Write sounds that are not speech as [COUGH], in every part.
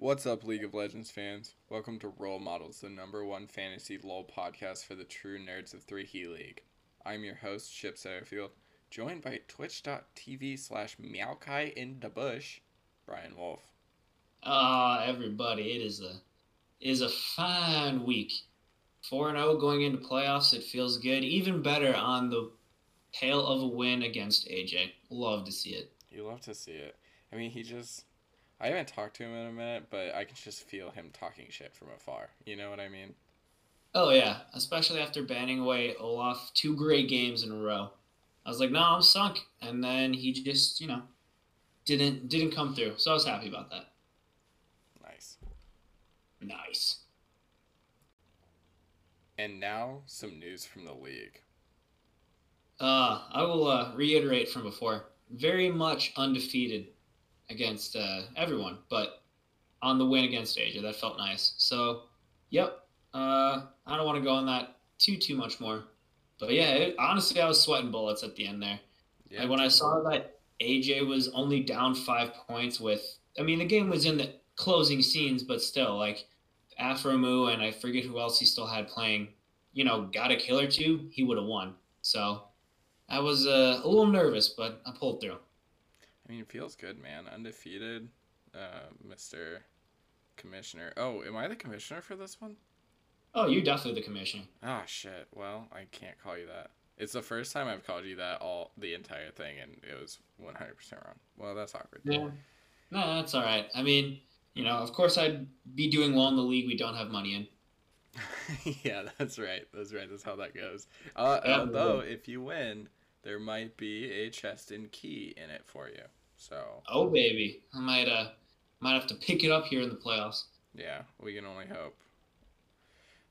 What's up, League of Legends fans? Welcome to Role Models, the number one fantasy LOL podcast for the true nerds of 3He League. I'm your host, Chip Satterfield, joined by twitch.tv slash meowkai in the bush, Brian Wolf. Ah, everybody, it is a it is a fine week. 4 0 going into playoffs, it feels good. Even better on the tail of a win against AJ. Love to see it. You love to see it. I mean, he just. I haven't talked to him in a minute, but I can just feel him talking shit from afar. You know what I mean? Oh, yeah. Especially after banning away Olaf two great games in a row. I was like, no, I'm sunk. And then he just, you know, didn't didn't come through. So I was happy about that. Nice. Nice. And now, some news from the league. Uh, I will uh, reiterate from before. Very much undefeated against uh, everyone, but on the win against AJ, that felt nice. So, yep. Uh, I don't want to go on that too too much more, but yeah, it, honestly, I was sweating bullets at the end there. Yeah, Like when I saw that AJ was only down five points with, I mean, the game was in the closing scenes, but still, like Aphromoo and I forget who else he still had playing, you know, got a kill or two, he would have won. So I was uh, a little nervous, but I pulled through. I mean, it feels good, man. Undefeated, uh, Mr. Commissioner. Oh, am I the commissioner for this one? Oh, you're definitely the commissioner. Ah, shit. Well, I can't call you that. It's the first time I've called you that all the entire thing, and it was 100% wrong. Well, that's awkward. Yeah. No, that's all right. I mean, you know, of course I'd be doing well in the league we don't have money in. [LAUGHS] yeah, that's right. That's right. That's how that goes. Uh, Yeah. although, if you win, there might be a chest and key in it for you. So, Oh baby, I might uh might have to pick it up here in the playoffs. yeah, we can only hope.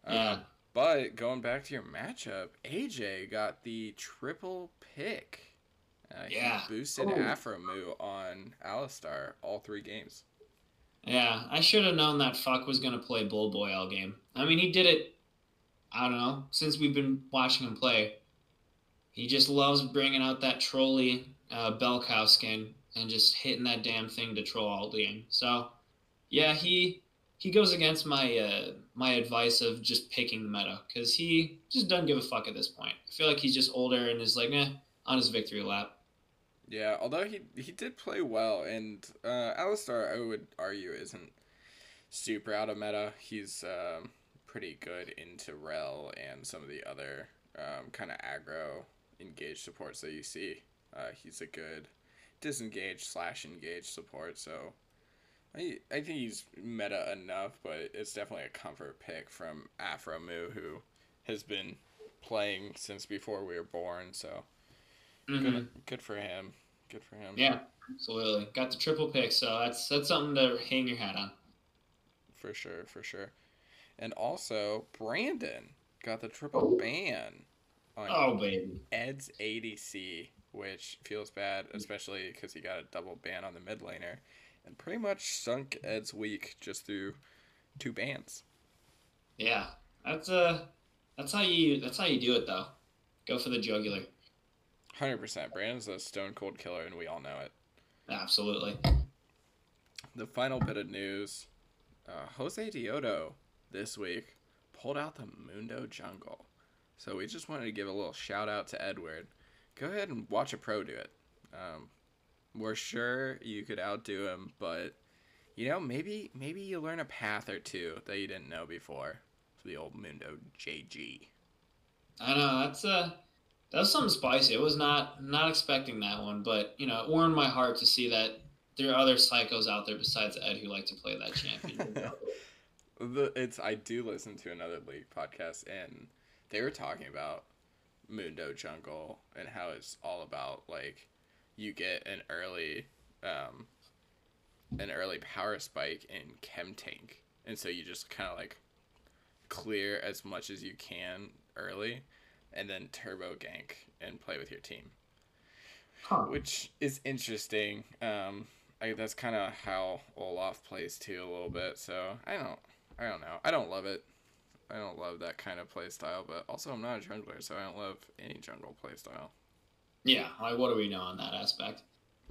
Uh, Yeah. But going back to your matchup, AJ got the triple pick. Uh, Yeah. He boosted Oh. Aphromoo on Alistar all three games. Yeah, I should have known that fuck was gonna play Bull Boy all game. I mean, he did it. I don't know since we've been watching him play. He just loves bringing out that trolley uh, bell cow skin and just hitting that damn thing to troll all the game. So, yeah, he he goes against my uh, my advice of just picking the meta because he just doesn't give a fuck at this point. I feel like he's just older and is like, eh, on his victory lap. Yeah, although he he did play well, and uh, Alistar, I would argue, isn't super out of meta. He's um, pretty good into Rell and some of the other um, kind of aggro engaged supports that you see. Uh, he's a good disengage slash engage support, so I I think he's meta enough, but it's definitely a comfort pick from Aphromoo, who has been playing since before we were born. So Mhm. good, good for him. Good for him. Yeah, absolutely. Got the triple pick, so that's that's something to hang your hat on. For sure, for sure. And also, Brandon got the triple ban on Oh baby. Ed's ADC, which feels bad, especially because he got a double ban on the mid laner, and pretty much sunk Ed's week just through two bans. Yeah, that's uh, that's how you that's how you do it though. Go for the jugular. Hundred percent. Brandon's a stone cold killer, and we all know it. Absolutely. The final bit of news: uh, Josedeodo this week pulled out the Mundo Jungle. So we just wanted to give a little shout out to Edward. Go ahead and watch a pro do it. Um, we're sure you could outdo him, but you know maybe maybe you learn a path or two that you didn't know before for the old Mundo JG. I know that's uh, that was something spicy. I was not not expecting that one, but you know, it warmed my heart to see that there are other psychos out there besides Ed who like to play that champion. [LAUGHS] The, it's I do listen to another league podcast and they were talking about Mundo Jungle and how it's all about like you get an early um an early power spike in chem tank and so you just kind of like clear as much as you can early and then turbo gank and play with your team huh. which is interesting. Um, I, that's kind of how Olaf plays too a little bit. So I don't, I don't know. I don't love it. I don't love that kind of play style, but also I'm not a jungler, so I don't love any jungle play style. Yeah, like what do we know on that aspect?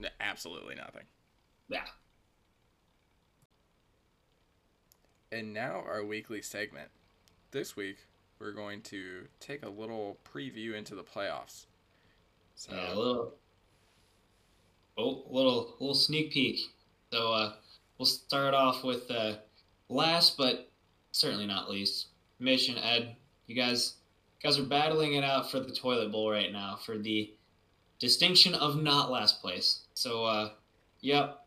N- Absolutely nothing. Yeah. and now our weekly segment. This week, we're going to take a little preview into the playoffs. So, yeah, a little, oh, little, little sneak peek. So, uh, we'll start off with uh, last, but certainly not least, Mission Ed. You guys, you guys are battling it out for the toilet bowl right now for the distinction of not last place. So, uh, yep,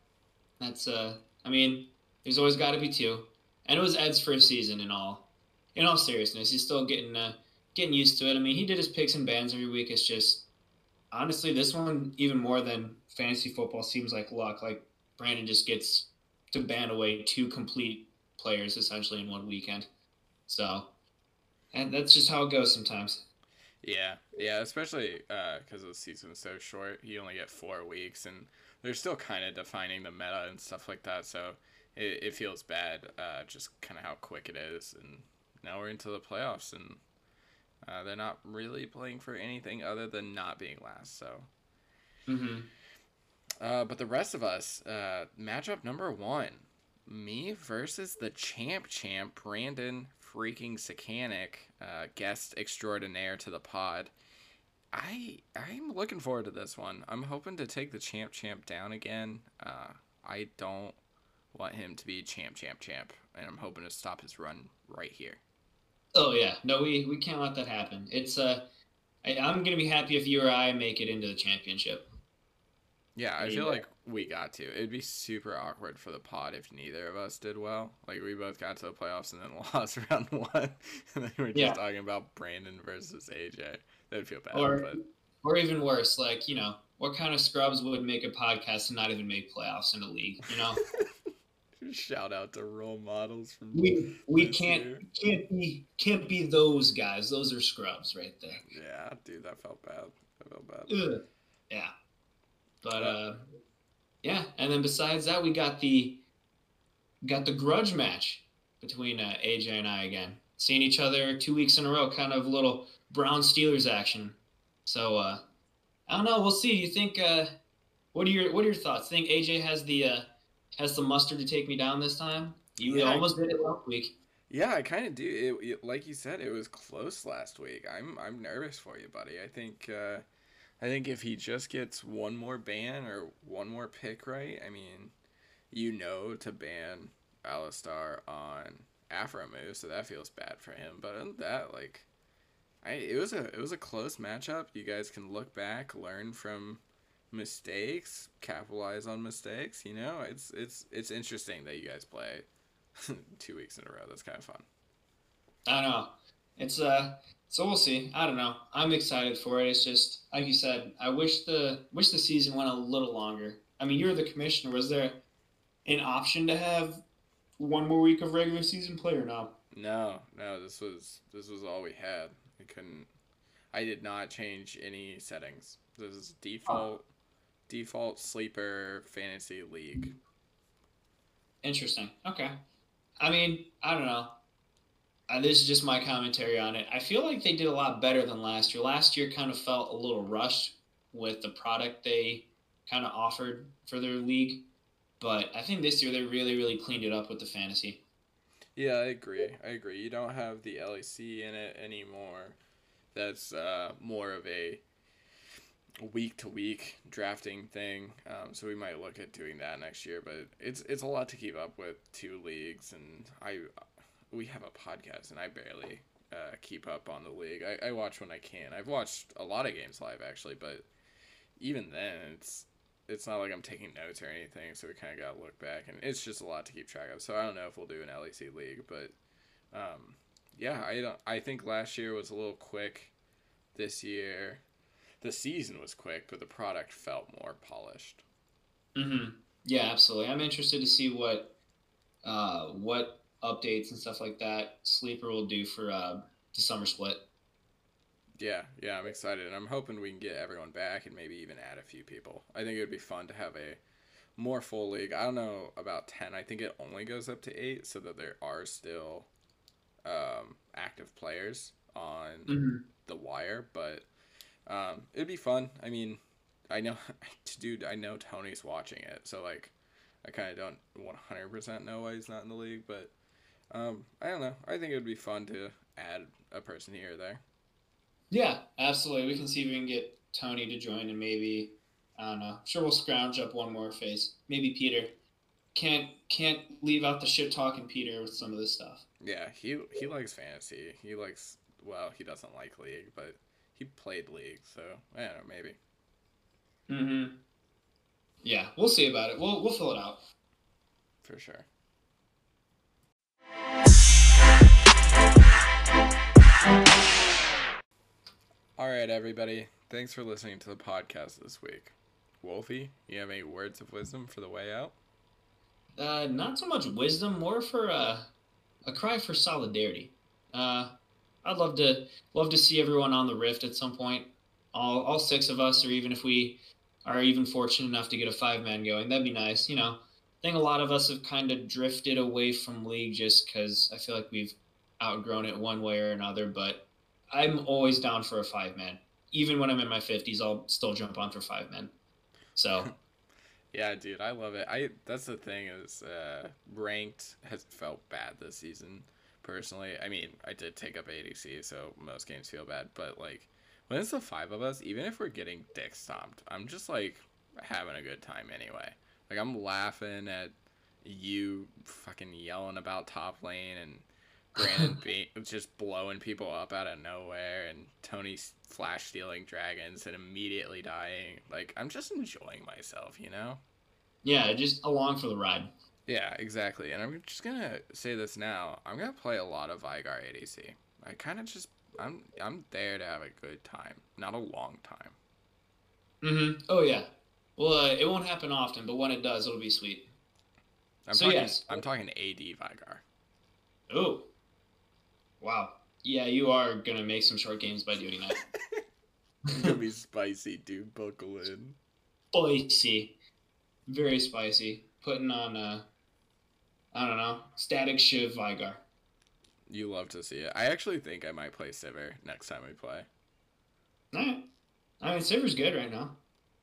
that's uh, I mean, there's always got to be two, and it was Ed's first season in all. In all seriousness, he's still getting uh, getting used to it. I mean, he did his picks and bans every week. It's just honestly, this one even more than fantasy football seems like luck. Like Brandon just gets to ban away two complete players essentially in one weekend. So, and that's just how it goes sometimes. Yeah, yeah, especially because uh, the season's so short. You only get four weeks, and they're still kind of defining the meta and stuff like that. So it, it feels bad, uh, just kind of how quick it is. And now we're into the playoffs, and uh, they're not really playing for anything other than not being last. So. Mm-hmm. Uh, but the rest of us, uh, matchup number one, me versus the champ champ Brandon freaking Sakanic, uh, guest extraordinaire to the pod. I I'm looking forward to this one. I'm hoping to take the champ champ down again. Uh, I don't want him to be champ champ champ, and I'm hoping to stop his run right here. Oh yeah, no, we we can't let that happen. It's uh, I, I'm gonna be happy if you or I make it into the championship. Yeah, I feel like we got to. It'd be super awkward for the pod if neither of us did well. Like we both got to the playoffs and then [LAUGHS] lost round one, [LAUGHS] and then we are just yeah. talking about Brandon versus AJ. That'd feel bad. Or, but... or even worse, like you know, what kind of scrubs would make a podcast and not even make playoffs in the league? You know. [LAUGHS] Shout out to role models from we we can't year. can't be can't be those guys. Those are scrubs right there. Yeah, dude, that felt bad. That felt bad. Ugh. But uh, yeah, and then besides that, we got the got the grudge match between uh, AJ and I again, seeing each other two weeks in a row, kind of little Brown Steelers action. So uh, I don't know. We'll see. You think? Uh, what are your What are your thoughts? Think AJ has the uh, has the mustard to take me down this time? You yeah, almost did it last week. Yeah, I kind of do. It, it, like you said, it was close last week. I'm I'm nervous for you, buddy. I think uh, I think if he just gets one more ban or one more pick right, I mean, you know to ban Alistar on Aphromoo, so that feels bad for him. But other than that, like, I it was a it was a close matchup. You guys can look back, learn from mistakes, capitalize on mistakes. You know, it's it's it's interesting that you guys play [LAUGHS] two weeks in a row. That's kind of fun. I know. It's uh so we'll see. I don't know. I'm excited for it. It's just like you said. I wish the wish the season went a little longer. I mean, you're the commissioner. Was there an option to have one more week of regular season play or no? No, no. This was this was all we had. We couldn't. I did not change any settings. This is default, oh. default sleeper fantasy league. Interesting. Okay. I mean, I don't know uh, this is just my commentary on it. I feel like they did a lot better than last year. Last year kind of felt a little rushed with the product they kind of offered for their league, but I think this year they really, really cleaned it up with the fantasy. Yeah, I agree. I agree. You don't have the LEC in it anymore. That's uh, more of a week to week drafting thing. Um, so we might look at doing that next year. But it's it's a lot to keep up with two leagues, and I we have a podcast, and I barely uh, keep up on the league. I, I watch when I can. I've watched a lot of games live actually, but even then, it's it's not like I'm taking notes or anything. So we kind of got to look back, and it's just a lot to keep track of. So I don't know if we'll do an LEC league, but um, yeah, I don't. I think last year was a little quick. This year, the season was quick, but the product felt more polished. Mm-hmm. Yeah, absolutely. I'm interested to see what uh, what updates and stuff like that Sleeper will do for uh, the summer split. Yeah, yeah, I'm excited, and I'm hoping we can get everyone back and maybe even add a few people. I think it would be fun to have a more full league. I don't know about ten. I think it only goes up to eight, so that there are still um, active players on mm-hmm. the wire. But um, it'd be fun. I mean, I know, [LAUGHS] dude. I know Tony's watching it, so like, I kind of don't 100% know why he's not in the league, but Um, I don't know. I think it would be fun to add a person here or there. Yeah, absolutely. We can see if we can get Tony to join and maybe I don't know. I'm Sure, we'll scrounge up one more face. Maybe Peter. Can't can't leave out the shit talking Peter with some of this stuff. Yeah, he he likes fantasy. He likes well, he doesn't like league, but he played league, so I don't know, maybe. Mm-hmm. Yeah, we'll see about it. We'll we'll fill it out. For sure. All right, everybody. Thanks for listening to the podcast this week. Wolfie, you have any words of wisdom for the way out? Uh, not so much wisdom, more for uh, a cry for solidarity. Uh, I'd love to love to see everyone on the rift at some point. All all six of us, or even if we are even fortunate enough to get a five man going, that'd be nice. You know, I think a lot of us have kind of drifted away from league just because I feel like we've outgrown it one way or another. But I'm always down for a five man. Even when I'm in my fifties, I'll still jump on for five men. So. [LAUGHS] yeah, dude, I love it. I that's the thing is uh, ranked has felt bad this season. Personally, I mean, I did take up ADC, so most games feel bad. But like, when it's the five of us, even if we're getting dick stomped, I'm just like having a good time anyway. Like I'm laughing at you fucking yelling about top lane and Brandon [LAUGHS] be- just blowing people up out of nowhere, and Tony flash stealing dragons and immediately dying. Like I'm just enjoying myself, you know? Yeah, just along for the ride. Yeah, exactly. And I'm just gonna say this now. I'm gonna play a lot of Veigar ADC. I kind of just I'm I'm there to have a good time, not a long time. Mm-hmm. Oh yeah. Well, uh, it won't happen often, but when it does, it'll be sweet. I'm so talking, yes, I'm talking AD Veigar. Oh, Wow. Yeah, you are gonna make some short games by doing that. [LAUGHS] it's gonna be spicy, dude. Buckle in. Spicy. Very spicy. Putting on uh I don't know, Statikk Shiv Veigar. You love to see it. I actually think I might play Sivir next time we play. Alright. I mean Sivir's good right now.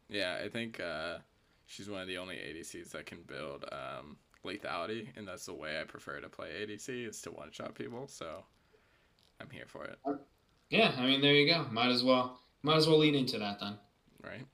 Yeah, I think uh she's one of the only ADCs that can build um lethality, and that's the way I prefer to play ADC is to one shot people, so I'm here for it. Yeah, I mean, there you go. Might as well, might as well lean into that then. Right.